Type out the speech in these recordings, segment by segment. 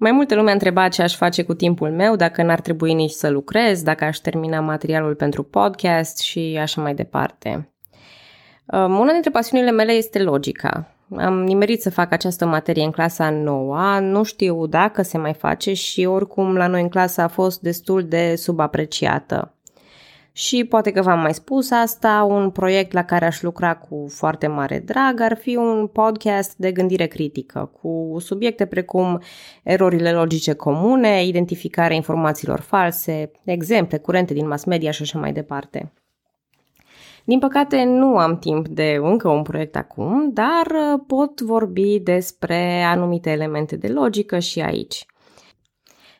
Mai multe lume a întrebat ce aș face cu timpul meu, dacă n-ar trebui nici să lucrez, dacă aș termina materialul pentru podcast și așa mai departe. Um, una dintre pasiunile mele este logica. Am nimerit să fac această materie în clasa noua, nu știu dacă se mai face și oricum la noi în clasă a fost destul de subapreciată. Și poate că v-am mai spus asta, un proiect la care aș lucra cu foarte mare drag ar fi un podcast de gândire critică, cu subiecte precum erorile logice comune, identificarea informațiilor false, exemple curente din mass media și așa mai departe. Din păcate nu am timp de încă un proiect acum, dar uh, pot vorbi despre anumite elemente de logică și aici.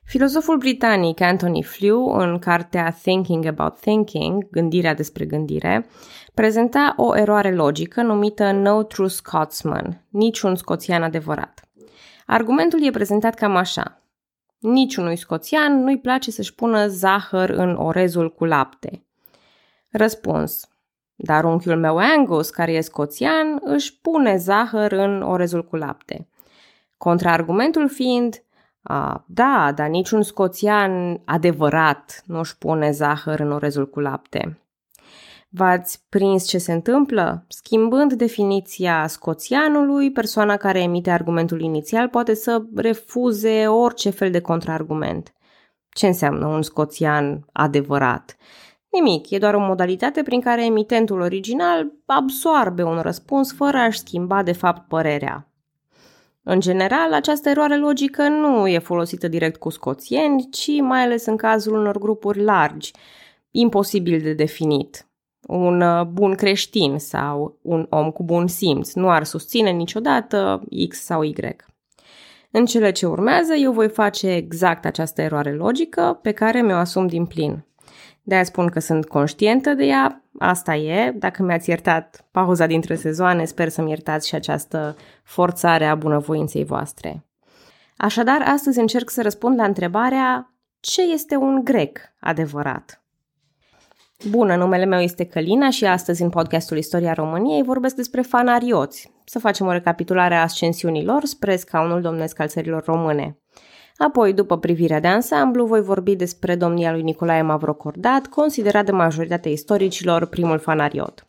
Filozoful britanic Anthony Flew, în cartea Thinking About Thinking, Gândirea despre gândire, prezenta o eroare logică numită No True Scotsman, niciun scoțian adevărat. Argumentul e prezentat cam așa. Niciunui scoțian nu-i place să-și pună zahăr în orezul cu lapte. Răspuns. Dar unchiul meu Angus, care e scoțian, își pune zahăr în orezul cu lapte. Contraargumentul fiind, a, da, dar niciun scoțian adevărat nu își pune zahăr în orezul cu lapte. V-ați prins ce se întâmplă? Schimbând definiția scoțianului, persoana care emite argumentul inițial poate să refuze orice fel de contraargument. Ce înseamnă un scoțian adevărat? Nimic, e doar o modalitate prin care emitentul original absoarbe un răspuns fără a-și schimba de fapt părerea. În general, această eroare logică nu e folosită direct cu scoțieni, ci mai ales în cazul unor grupuri largi, imposibil de definit. Un uh, bun creștin sau un om cu bun simț nu ar susține niciodată X sau Y. În cele ce urmează, eu voi face exact această eroare logică pe care mi-o asum din plin. De-aia spun că sunt conștientă de ea, asta e. Dacă mi-ați iertat pauza dintre sezoane, sper să-mi iertați și această forțare a bunăvoinței voastre. Așadar, astăzi încerc să răspund la întrebarea ce este un grec adevărat? Bună, numele meu este Călina și astăzi în podcastul Istoria României vorbesc despre fanarioți. Să facem o recapitulare a ascensiunilor spre scaunul domnesc al țărilor române. Apoi, după privirea de ansamblu, voi vorbi despre domnia lui Nicolae Mavrocordat, considerat de majoritatea istoricilor primul fanariot.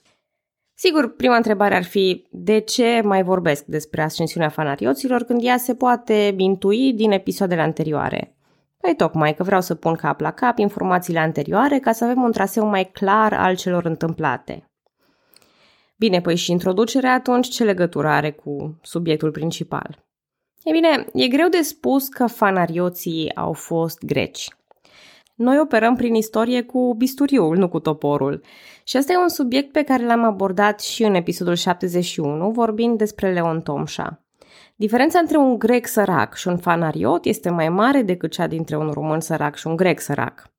Sigur, prima întrebare ar fi de ce mai vorbesc despre ascensiunea fanarioților când ea se poate intui din episoadele anterioare. Păi tocmai că vreau să pun cap la cap informațiile anterioare ca să avem un traseu mai clar al celor întâmplate. Bine, păi și introducerea atunci ce legătură are cu subiectul principal? E bine, e greu de spus că fanarioții au fost greci. Noi operăm prin istorie cu bisturiul, nu cu toporul. Și asta e un subiect pe care l-am abordat și în episodul 71, vorbind despre Leon Tomșa. Diferența între un grec sărac și un fanariot este mai mare decât cea dintre un român sărac și un grec sărac.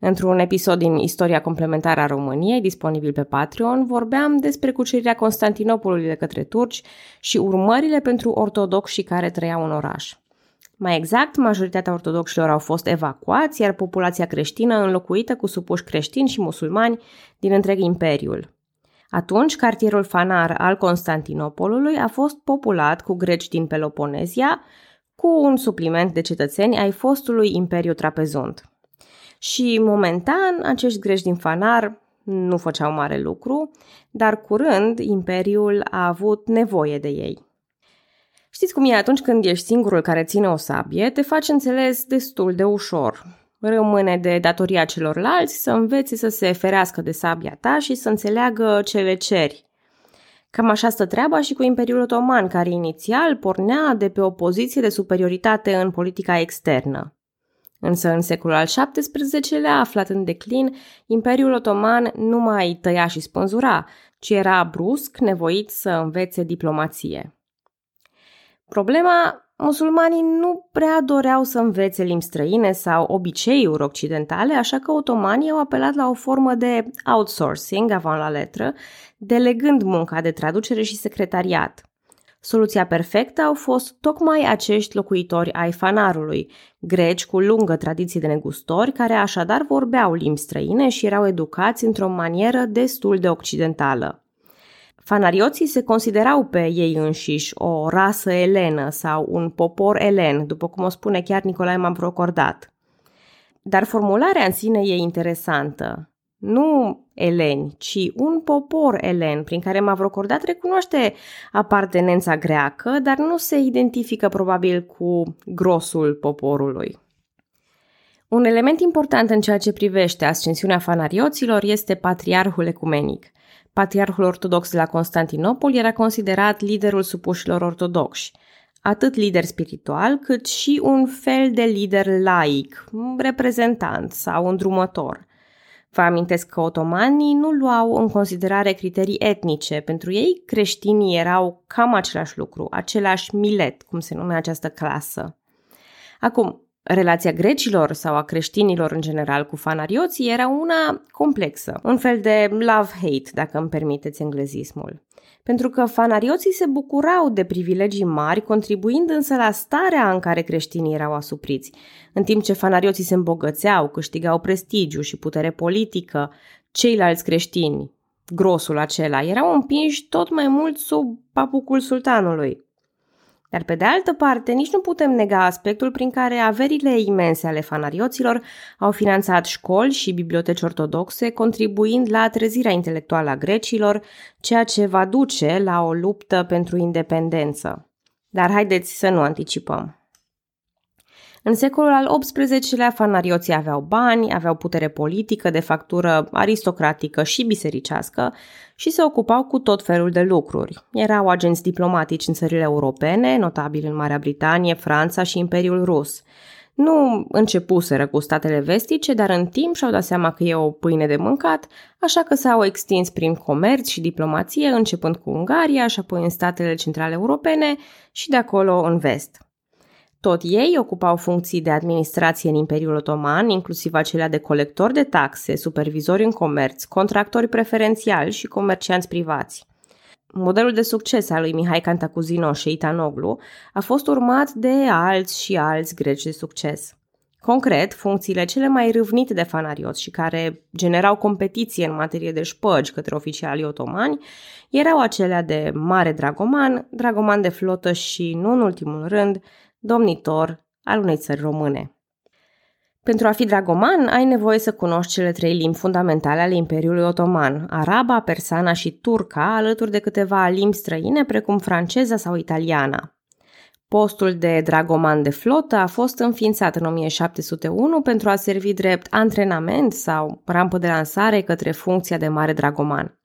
Într-un episod din Istoria complementară a României, disponibil pe Patreon, vorbeam despre cucerirea Constantinopolului de către turci și urmările pentru ortodoxi care trăiau în oraș. Mai exact, majoritatea ortodoxilor au fost evacuați, iar populația creștină înlocuită cu supuși creștini și musulmani din întreg imperiul. Atunci, cartierul fanar al Constantinopolului a fost populat cu greci din Peloponezia, cu un supliment de cetățeni ai fostului Imperiu Trapezont. Și momentan acești greși din Fanar nu făceau mare lucru, dar curând Imperiul a avut nevoie de ei. Știți cum e atunci când ești singurul care ține o sabie, te faci înțeles destul de ușor. Rămâne de datoria celorlalți să învețe să se ferească de sabia ta și să înțeleagă ce le ceri. Cam așa stă treaba și cu Imperiul Otoman, care inițial pornea de pe o poziție de superioritate în politica externă. Însă în secolul al XVII-lea, aflat în declin, Imperiul Otoman nu mai tăia și spânzura, ci era brusc nevoit să învețe diplomație. Problema, musulmanii nu prea doreau să învețe limbi străine sau obiceiuri occidentale, așa că otomanii au apelat la o formă de outsourcing, avant la letră, delegând munca de traducere și secretariat. Soluția perfectă au fost tocmai acești locuitori ai fanarului, greci cu lungă tradiție de negustori, care așadar vorbeau limbi străine și erau educați într-o manieră destul de occidentală. Fanarioții se considerau pe ei înșiși o rasă elenă sau un popor elen, după cum o spune chiar Nicolae Mavrocordat. Dar formularea în sine e interesantă. Nu eleni, ci un popor elen, prin care Mavrocordat recunoaște apartenența greacă, dar nu se identifică probabil cu grosul poporului. Un element important în ceea ce privește ascensiunea fanarioților este patriarhul ecumenic. Patriarhul ortodox de la Constantinopol era considerat liderul supușilor ortodoxi, atât lider spiritual cât și un fel de lider laic, reprezentant sau îndrumător. Vă amintesc că otomanii nu luau în considerare criterii etnice. Pentru ei, creștinii erau cam același lucru, același milet, cum se numea această clasă. Acum, Relația grecilor sau a creștinilor în general cu fanarioții era una complexă, un fel de love-hate, dacă îmi permiteți englezismul. Pentru că fanarioții se bucurau de privilegii mari, contribuind însă la starea în care creștinii erau asupriți. În timp ce fanarioții se îmbogățeau, câștigau prestigiu și putere politică, ceilalți creștini, grosul acela, erau împinși tot mai mult sub papucul sultanului. Dar pe de altă parte, nici nu putem nega aspectul prin care averile imense ale fanarioților au finanțat școli și biblioteci ortodoxe, contribuind la trezirea intelectuală a grecilor, ceea ce va duce la o luptă pentru independență. Dar haideți să nu anticipăm. În secolul al XVIII-lea, fanarioții aveau bani, aveau putere politică de factură aristocratică și bisericească și se ocupau cu tot felul de lucruri. Erau agenți diplomatici în țările europene, notabili în Marea Britanie, Franța și Imperiul Rus. Nu începuseră cu statele vestice, dar în timp și-au dat seama că e o pâine de mâncat, așa că s-au extins prin comerț și diplomație, începând cu Ungaria și apoi în statele centrale europene și de acolo în vest. Tot ei ocupau funcții de administrație în Imperiul Otoman, inclusiv acelea de colector de taxe, supervizori în comerț, contractori preferențiali și comercianți privați. Modelul de succes al lui Mihai Cantacuzino și Itanoglu a fost urmat de alți și alți greci de succes. Concret, funcțiile cele mai râvnite de fanarioți și care generau competiție în materie de șpăgi către oficialii otomani erau acelea de mare dragoman, dragoman de flotă și, nu în ultimul rând, domnitor al unei țări române. Pentru a fi dragoman, ai nevoie să cunoști cele trei limbi fundamentale ale Imperiului Otoman, araba, persana și turca, alături de câteva limbi străine precum franceza sau italiana. Postul de dragoman de flotă a fost înființat în 1701 pentru a servi drept antrenament sau rampă de lansare către funcția de mare dragoman.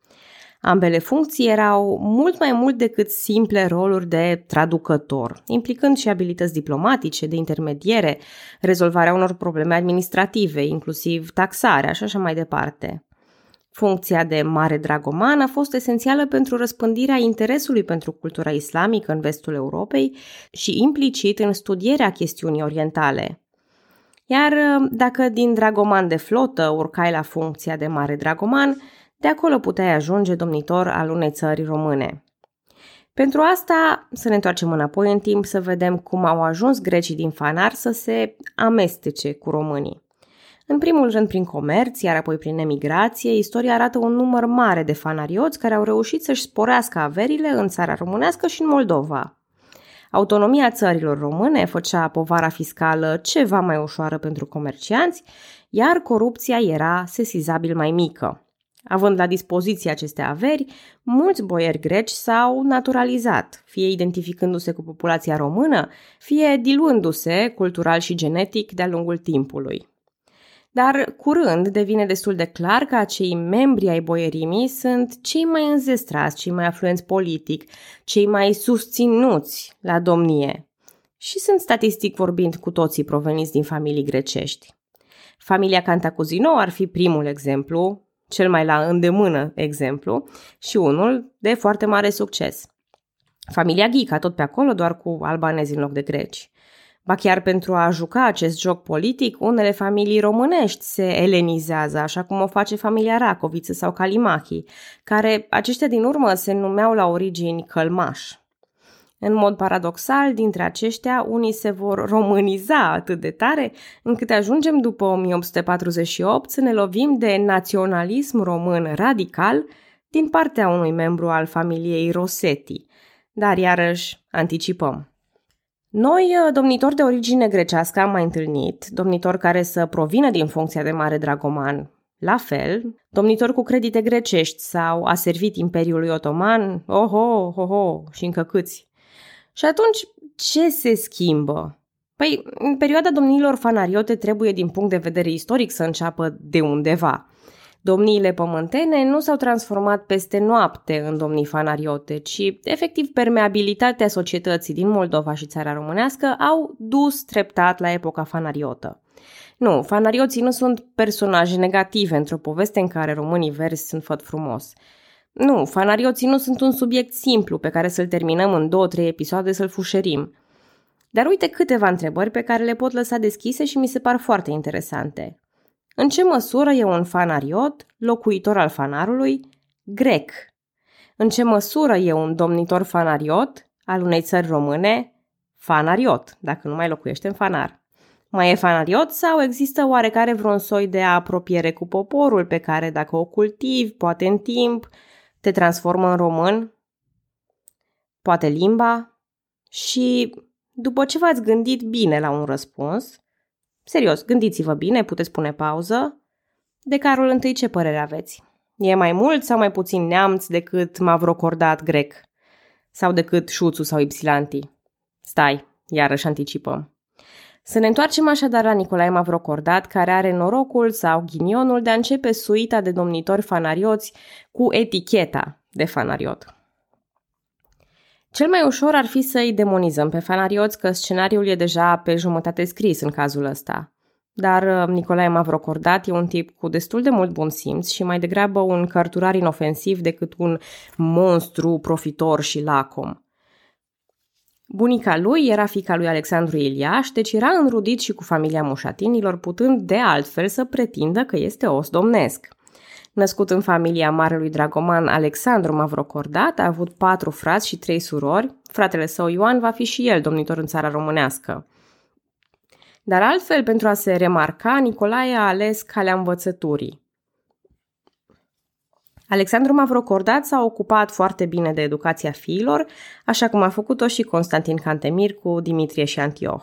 Ambele funcții erau mult mai mult decât simple roluri de traducător, implicând și abilități diplomatice, de intermediere, rezolvarea unor probleme administrative, inclusiv taxarea și așa mai departe. Funcția de mare dragoman a fost esențială pentru răspândirea interesului pentru cultura islamică în vestul Europei și implicit în studierea chestiunii orientale. Iar dacă din dragoman de flotă urcai la funcția de mare dragoman, de acolo puteai ajunge domnitor al unei țări române. Pentru asta să ne întoarcem înapoi în timp să vedem cum au ajuns grecii din Fanar să se amestece cu românii. În primul rând prin comerț, iar apoi prin emigrație, istoria arată un număr mare de fanarioți care au reușit să-și sporească averile în țara românească și în Moldova. Autonomia țărilor române făcea povara fiscală ceva mai ușoară pentru comercianți, iar corupția era sesizabil mai mică. Având la dispoziție aceste averi, mulți boieri greci s-au naturalizat, fie identificându-se cu populația română, fie diluându-se cultural și genetic de-a lungul timpului. Dar curând devine destul de clar că acei membri ai boierimii sunt cei mai înzestrați, cei mai afluenți politic, cei mai susținuți la domnie. Și sunt statistic vorbind cu toții proveniți din familii grecești. Familia Cantacuzino ar fi primul exemplu, cel mai la îndemână exemplu și unul de foarte mare succes. Familia Ghica tot pe acolo, doar cu albanezi în loc de greci. Ba chiar pentru a juca acest joc politic, unele familii românești se elenizează, așa cum o face familia Racoviță sau Calimachi, care aceștia din urmă se numeau la origini călmași. În mod paradoxal, dintre aceștia, unii se vor româniza atât de tare încât ajungem după 1848 să ne lovim de naționalism român radical, din partea unui membru al familiei Rosetti, dar iarăși anticipăm. Noi, domnitori de origine grecească, am mai întâlnit, domnitori care să provină din funcția de mare dragoman, la fel, domnitor cu credite grecești sau a servit Imperiului Otoman, oho, oho, și încă câți. Și atunci, ce se schimbă? Păi, în perioada domnilor fanariote trebuie din punct de vedere istoric să înceapă de undeva. Domniile pământene nu s-au transformat peste noapte în domnii fanariote, ci efectiv permeabilitatea societății din Moldova și țara românească au dus treptat la epoca fanariotă. Nu, fanarioții nu sunt personaje negative într-o poveste în care românii verzi sunt făt frumos. Nu, fanarioții nu sunt un subiect simplu pe care să-l terminăm în două-trei episoade să-l fușerim. Dar uite câteva întrebări pe care le pot lăsa deschise și mi se par foarte interesante. În ce măsură e un fanariot, locuitor al fanarului, grec? În ce măsură e un domnitor fanariot al unei țări române, fanariot, dacă nu mai locuiește în fanar? Mai e fanariot sau există oarecare vreun soi de apropiere cu poporul pe care dacă o cultivi, poate în timp, te transformă în român? Poate limba? Și după ce v-ați gândit bine la un răspuns, serios, gândiți-vă bine, puteți pune pauză, de carul întâi ce părere aveți? E mai mult sau mai puțin neamț decât mavrocordat grec? Sau decât șuțu sau ipsilanti? Stai, iarăși anticipăm. Să ne întoarcem așadar la Nicolae Mavrocordat, care are norocul sau ghinionul de a începe suita de domnitori fanarioți cu eticheta de fanariot. Cel mai ușor ar fi să îi demonizăm pe fanarioți că scenariul e deja pe jumătate scris în cazul ăsta. Dar uh, Nicolae Mavrocordat e un tip cu destul de mult bun simț și mai degrabă un cărturar inofensiv decât un monstru profitor și lacom. Bunica lui era fica lui Alexandru Iliaș, deci era înrudit și cu familia mușatinilor, putând de altfel să pretindă că este os domnesc. Născut în familia marelui dragoman Alexandru Mavrocordat, a avut patru frați și trei surori. Fratele său Ioan va fi și el domnitor în țara românească. Dar altfel, pentru a se remarca, Nicolae a ales calea învățăturii. Alexandru Mavrocordat s-a ocupat foarte bine de educația fiilor, așa cum a făcut-o și Constantin Cantemir cu Dimitrie și Antioh.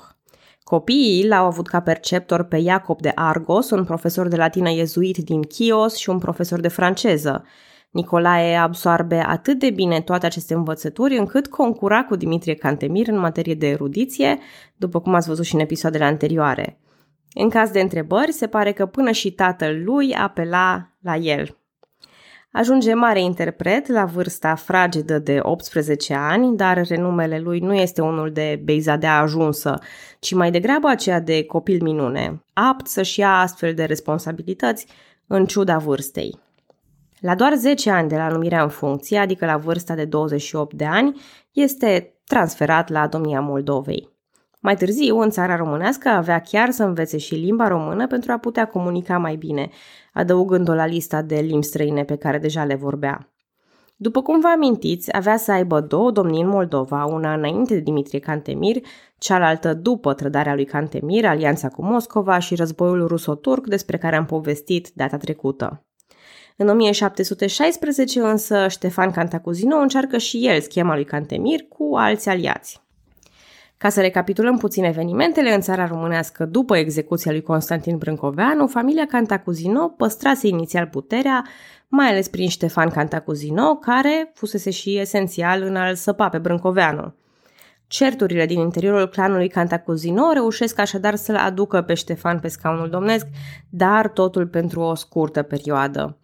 Copiii l-au avut ca perceptor pe Iacob de Argos, un profesor de latină iezuit din Chios și un profesor de franceză. Nicolae absoarbe atât de bine toate aceste învățături încât concura cu Dimitrie Cantemir în materie de erudiție, după cum ați văzut și în episoadele anterioare. În caz de întrebări, se pare că până și tatăl lui apela la el. Ajunge mare interpret la vârsta fragedă de 18 ani, dar renumele lui nu este unul de beizadea ajunsă, ci mai degrabă aceea de copil minune, apt să-și ia astfel de responsabilități în ciuda vârstei. La doar 10 ani de la numirea în funcție, adică la vârsta de 28 de ani, este transferat la domnia Moldovei. Mai târziu, în țara românească, avea chiar să învețe și limba română pentru a putea comunica mai bine, adăugând-o la lista de limbi străine pe care deja le vorbea. După cum vă amintiți, avea să aibă două domnii în Moldova, una înainte de Dimitrie Cantemir, cealaltă după trădarea lui Cantemir, alianța cu Moscova și războiul ruso-turc despre care am povestit data trecută. În 1716 însă Ștefan Cantacuzino încearcă și el schema lui Cantemir cu alți aliați. Ca să recapitulăm puțin evenimentele, în țara românească, după execuția lui Constantin Brâncoveanu, familia Cantacuzino păstrase inițial puterea, mai ales prin Ștefan Cantacuzino, care fusese și esențial în a-l săpa pe Brâncoveanu. Certurile din interiorul clanului Cantacuzino reușesc așadar să-l aducă pe Ștefan pe scaunul domnesc, dar totul pentru o scurtă perioadă.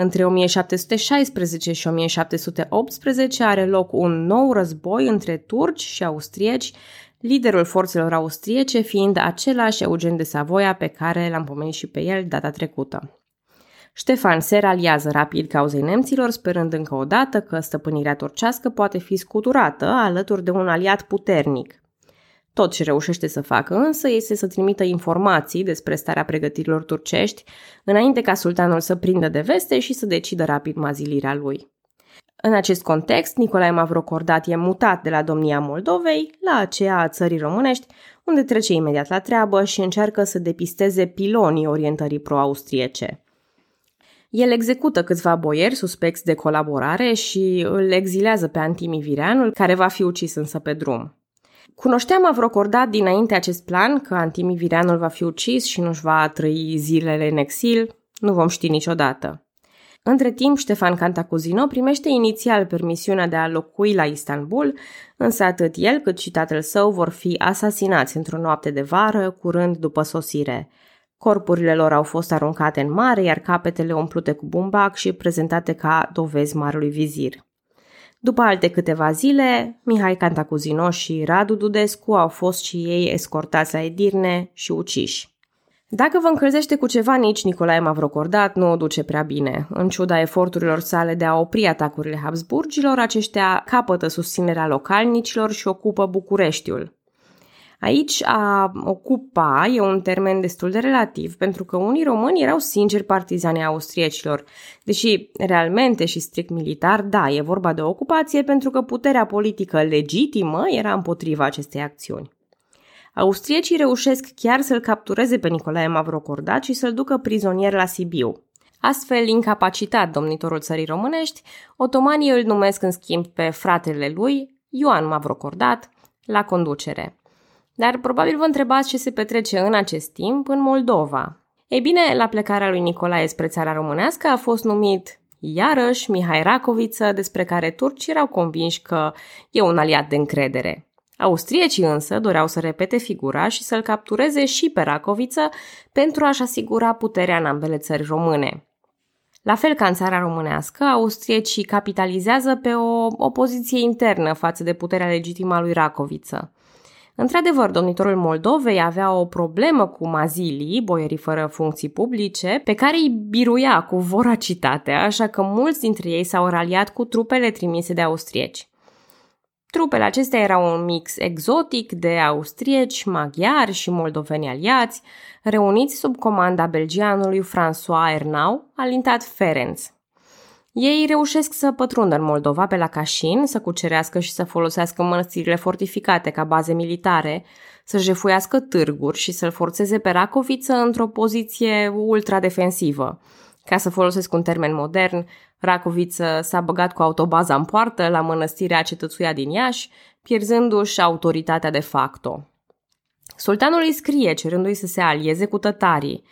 Între 1716 și 1718 are loc un nou război între turci și austrieci, liderul forțelor austriece fiind același Eugen de Savoia pe care l-am pomenit și pe el data trecută. Ștefan se raliază rapid cauzei nemților, sperând încă o dată că stăpânirea turcească poate fi scuturată alături de un aliat puternic. Tot ce reușește să facă însă este să trimită informații despre starea pregătirilor turcești, înainte ca sultanul să prindă de veste și să decidă rapid mazilirea lui. În acest context, Nicolae Mavrocordat e mutat de la domnia Moldovei la aceea a țării românești, unde trece imediat la treabă și încearcă să depisteze pilonii orientării pro-austriece. El execută câțiva boieri suspecți de colaborare și îl exilează pe Antimi Vireanul, care va fi ucis însă pe drum. Cunoștea Mavrocordat dinainte acest plan că Antimi Vireanul va fi ucis și nu-și va trăi zilele în exil? Nu vom ști niciodată. Între timp, Ștefan Cantacuzino primește inițial permisiunea de a locui la Istanbul, însă atât el cât și tatăl său vor fi asasinați într-o noapte de vară, curând după sosire. Corpurile lor au fost aruncate în mare, iar capetele umplute cu bumbac și prezentate ca dovezi marului vizir. După alte câteva zile, Mihai Cantacuzino și Radu Dudescu au fost și ei escortați la Edirne și uciși. Dacă vă încălzește cu ceva, nici Nicolae Mavrocordat nu o duce prea bine. În ciuda eforturilor sale de a opri atacurile Habsburgilor, aceștia capătă susținerea localnicilor și ocupă Bucureștiul. Aici a ocupa e un termen destul de relativ, pentru că unii români erau sinceri partizani austriecilor, deși realmente și strict militar, da, e vorba de ocupație pentru că puterea politică legitimă era împotriva acestei acțiuni. Austriecii reușesc chiar să-l captureze pe Nicolae Mavrocordat și să-l ducă prizonier la Sibiu. Astfel, incapacitat domnitorul țării românești, otomanii îl numesc în schimb pe fratele lui, Ioan Mavrocordat, la conducere. Dar probabil vă întrebați ce se petrece în acest timp în Moldova. Ei bine, la plecarea lui Nicolae spre țara românească a fost numit iarăși Mihai Racoviță, despre care turcii erau convinși că e un aliat de încredere. Austriecii însă doreau să repete figura și să-l captureze și pe Racoviță pentru a-și asigura puterea în ambele țări române. La fel ca în țara românească, austriecii capitalizează pe o opoziție internă față de puterea legitimă a lui Racoviță. Într-adevăr, domnitorul Moldovei avea o problemă cu mazilii, boierii fără funcții publice, pe care îi biruia cu voracitate, așa că mulți dintre ei s-au raliat cu trupele trimise de austrieci. Trupele acestea erau un mix exotic de austrieci, maghiari și moldoveni aliați, reuniți sub comanda belgianului François Ernau, alintat Ferenc. Ei reușesc să pătrundă în Moldova pe la Cașin, să cucerească și să folosească mănăstirile fortificate ca baze militare, să jefuiască târguri și să-l forțeze pe Racoviță într-o poziție ultra-defensivă. Ca să folosesc un termen modern, Racoviță s-a băgat cu autobaza în poartă la mănăstirea cetățuia din Iași, pierzându-și autoritatea de facto. Sultanul îi scrie cerându-i să se alieze cu tătarii.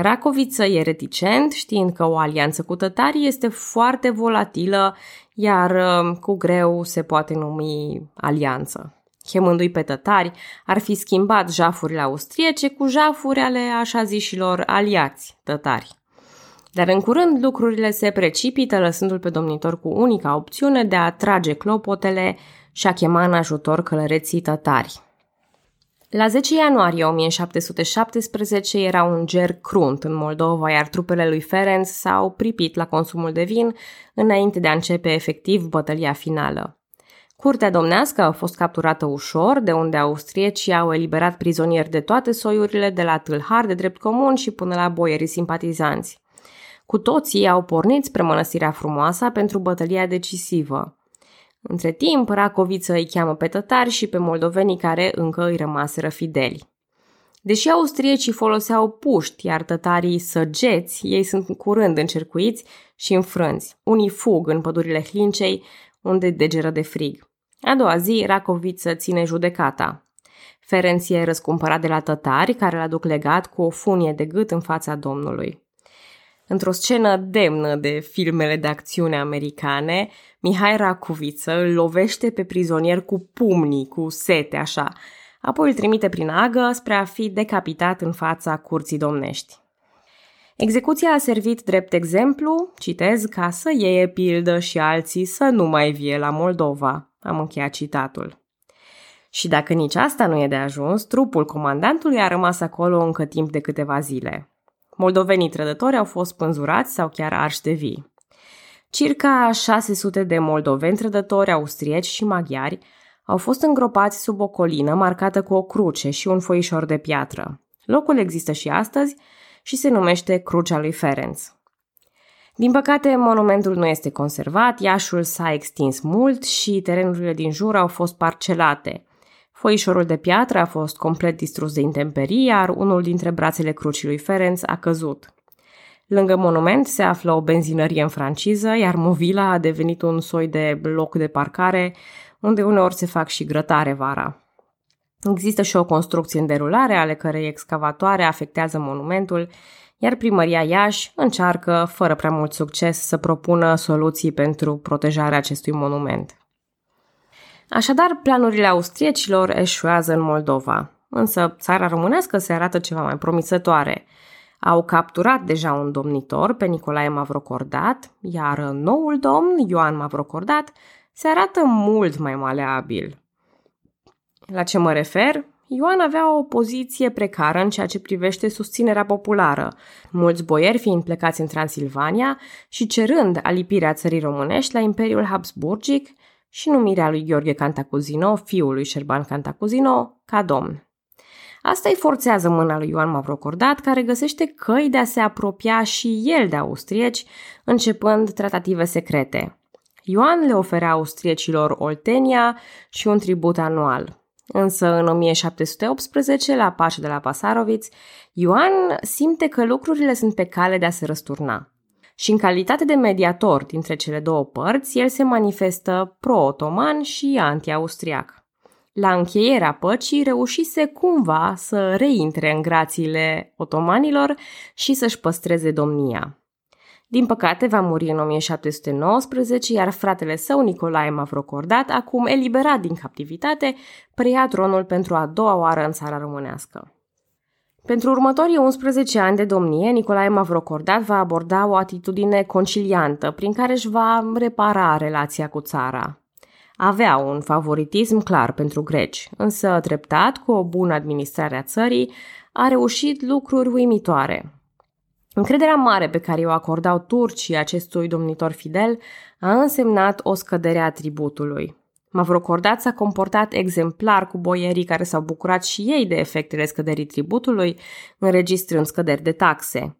Racoviță e reticent, știind că o alianță cu tătarii este foarte volatilă, iar uh, cu greu se poate numi alianță. Chemându-i pe tătari, ar fi schimbat jafurile austriece cu jafuri ale așa zișilor aliați tătari. Dar în curând lucrurile se precipită lăsându-l pe domnitor cu unica opțiune de a trage clopotele și a chema în ajutor călăreții tătari. La 10 ianuarie 1717 era un ger crunt în Moldova, iar trupele lui Ferenc s-au pripit la consumul de vin înainte de a începe efectiv bătălia finală. Curtea domnească a fost capturată ușor, de unde austriecii au eliberat prizonieri de toate soiurile, de la tâlhar de drept comun și până la boierii simpatizanți. Cu toții au pornit spre Mănăstirea Frumoasa pentru bătălia decisivă. Între timp, Racoviță îi cheamă pe tătari și pe moldovenii care încă îi rămaseră fideli. Deși austriecii foloseau puști, iar tătarii săgeți, ei sunt curând încercuiți și înfrânți. Unii fug în pădurile Hlincei, unde degeră de frig. A doua zi, Racoviță ține judecata. Ferenț e răscumpărat de la tătari, care l aduc legat cu o funie de gât în fața domnului. Într-o scenă demnă de filmele de acțiune americane, Mihai Racoviță îl lovește pe prizonier cu pumnii, cu sete, așa. Apoi îl trimite prin agă spre a fi decapitat în fața curții domnești. Execuția a servit drept exemplu, citez, ca să iei pildă și alții să nu mai vie la Moldova. Am încheiat citatul. Și dacă nici asta nu e de ajuns, trupul comandantului a rămas acolo încă timp de câteva zile. Moldovenii trădători au fost pânzurați sau chiar arși de vii. Circa 600 de moldoveni trădători austrieci și maghiari au fost îngropați sub o colină marcată cu o cruce și un foișor de piatră. Locul există și astăzi și se numește Crucea lui Ferenc. Din păcate, monumentul nu este conservat, Iașul s-a extins mult și terenurile din jur au fost parcelate. Foișorul de piatră a fost complet distrus de intemperii, iar unul dintre brațele crucii lui Ferenc a căzut. Lângă monument se află o benzinărie în franciză, iar Movila a devenit un soi de loc de parcare unde uneori se fac și grătare vara. Există și o construcție în derulare, ale cărei excavatoare afectează monumentul, iar primăria Iași încearcă, fără prea mult succes, să propună soluții pentru protejarea acestui monument. Așadar, planurile austriecilor eșuează în Moldova, însă țara românească se arată ceva mai promițătoare. Au capturat deja un domnitor pe Nicolae Mavrocordat, iar noul domn, Ioan Mavrocordat, se arată mult mai maleabil. La ce mă refer? Ioan avea o poziție precară în ceea ce privește susținerea populară, mulți boieri fiind plecați în Transilvania și cerând alipirea țării românești la Imperiul Habsburgic și numirea lui Gheorghe Cantacuzino, fiul lui Șerban Cantacuzino, ca domn. Asta îi forțează mâna lui Ioan Mavrocordat, care găsește căi de a se apropia și el de austrieci, începând tratative secrete. Ioan le oferea austriecilor Oltenia și un tribut anual. Însă, în 1718, la pacea de la Pasaroviț, Ioan simte că lucrurile sunt pe cale de a se răsturna. Și în calitate de mediator dintre cele două părți, el se manifestă pro-otoman și anti-austriac. La încheierea păcii reușise cumva să reintre în grațiile otomanilor și să-și păstreze domnia. Din păcate, va muri în 1719, iar fratele său, Nicolae Mavrocordat, acum eliberat din captivitate, preia tronul pentru a doua oară în țara românească. Pentru următorii 11 ani de domnie, Nicolae Mavrocordat va aborda o atitudine conciliantă, prin care își va repara relația cu țara. Avea un favoritism clar pentru greci, însă treptat, cu o bună administrare a țării, a reușit lucruri uimitoare. Încrederea mare pe care o acordau turcii acestui domnitor fidel a însemnat o scădere a tributului. Mavrocordat s-a comportat exemplar cu boierii care s-au bucurat și ei de efectele scăderii tributului, înregistrând scăderi de taxe.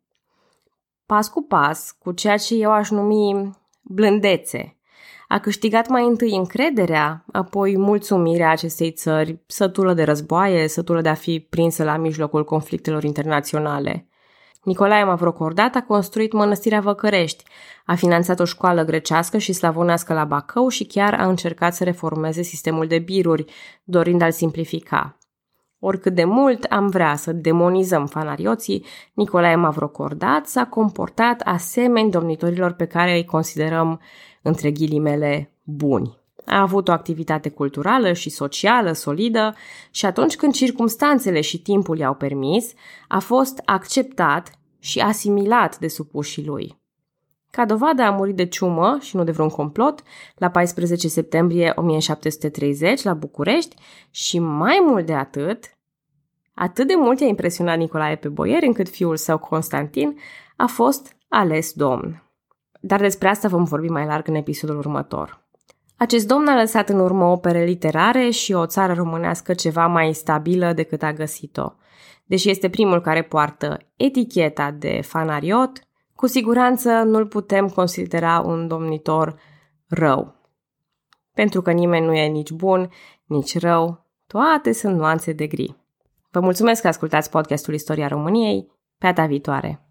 Pas cu pas, cu ceea ce eu aș numi blândețe, a câștigat mai întâi încrederea, apoi mulțumirea acestei țări, sătulă de războaie, sătulă de a fi prinsă la mijlocul conflictelor internaționale. Nicolae Mavrocordat a construit mănăstirea Văcărești, a finanțat o școală grecească și slavonească la Bacău și chiar a încercat să reformeze sistemul de biruri, dorind a-l simplifica. Oricât de mult am vrea să demonizăm fanarioții, Nicolae Mavrocordat s-a comportat asemeni domnitorilor pe care îi considerăm, între ghilimele, buni. A avut o activitate culturală și socială solidă și atunci când circumstanțele și timpul i-au permis, a fost acceptat și asimilat de supușii lui. Ca dovadă a murit de ciumă și nu de vreun complot la 14 septembrie 1730 la București și mai mult de atât, atât de mult i-a impresionat Nicolae pe boier încât fiul său Constantin a fost ales domn. Dar despre asta vom vorbi mai larg în episodul următor. Acest domn a lăsat în urmă opere literare și o țară românească ceva mai stabilă decât a găsit-o. Deși este primul care poartă eticheta de fanariot, cu siguranță nu-l putem considera un domnitor rău. Pentru că nimeni nu e nici bun, nici rău, toate sunt nuanțe de gri. Vă mulțumesc că ascultați podcastul Istoria României. Pe data viitoare!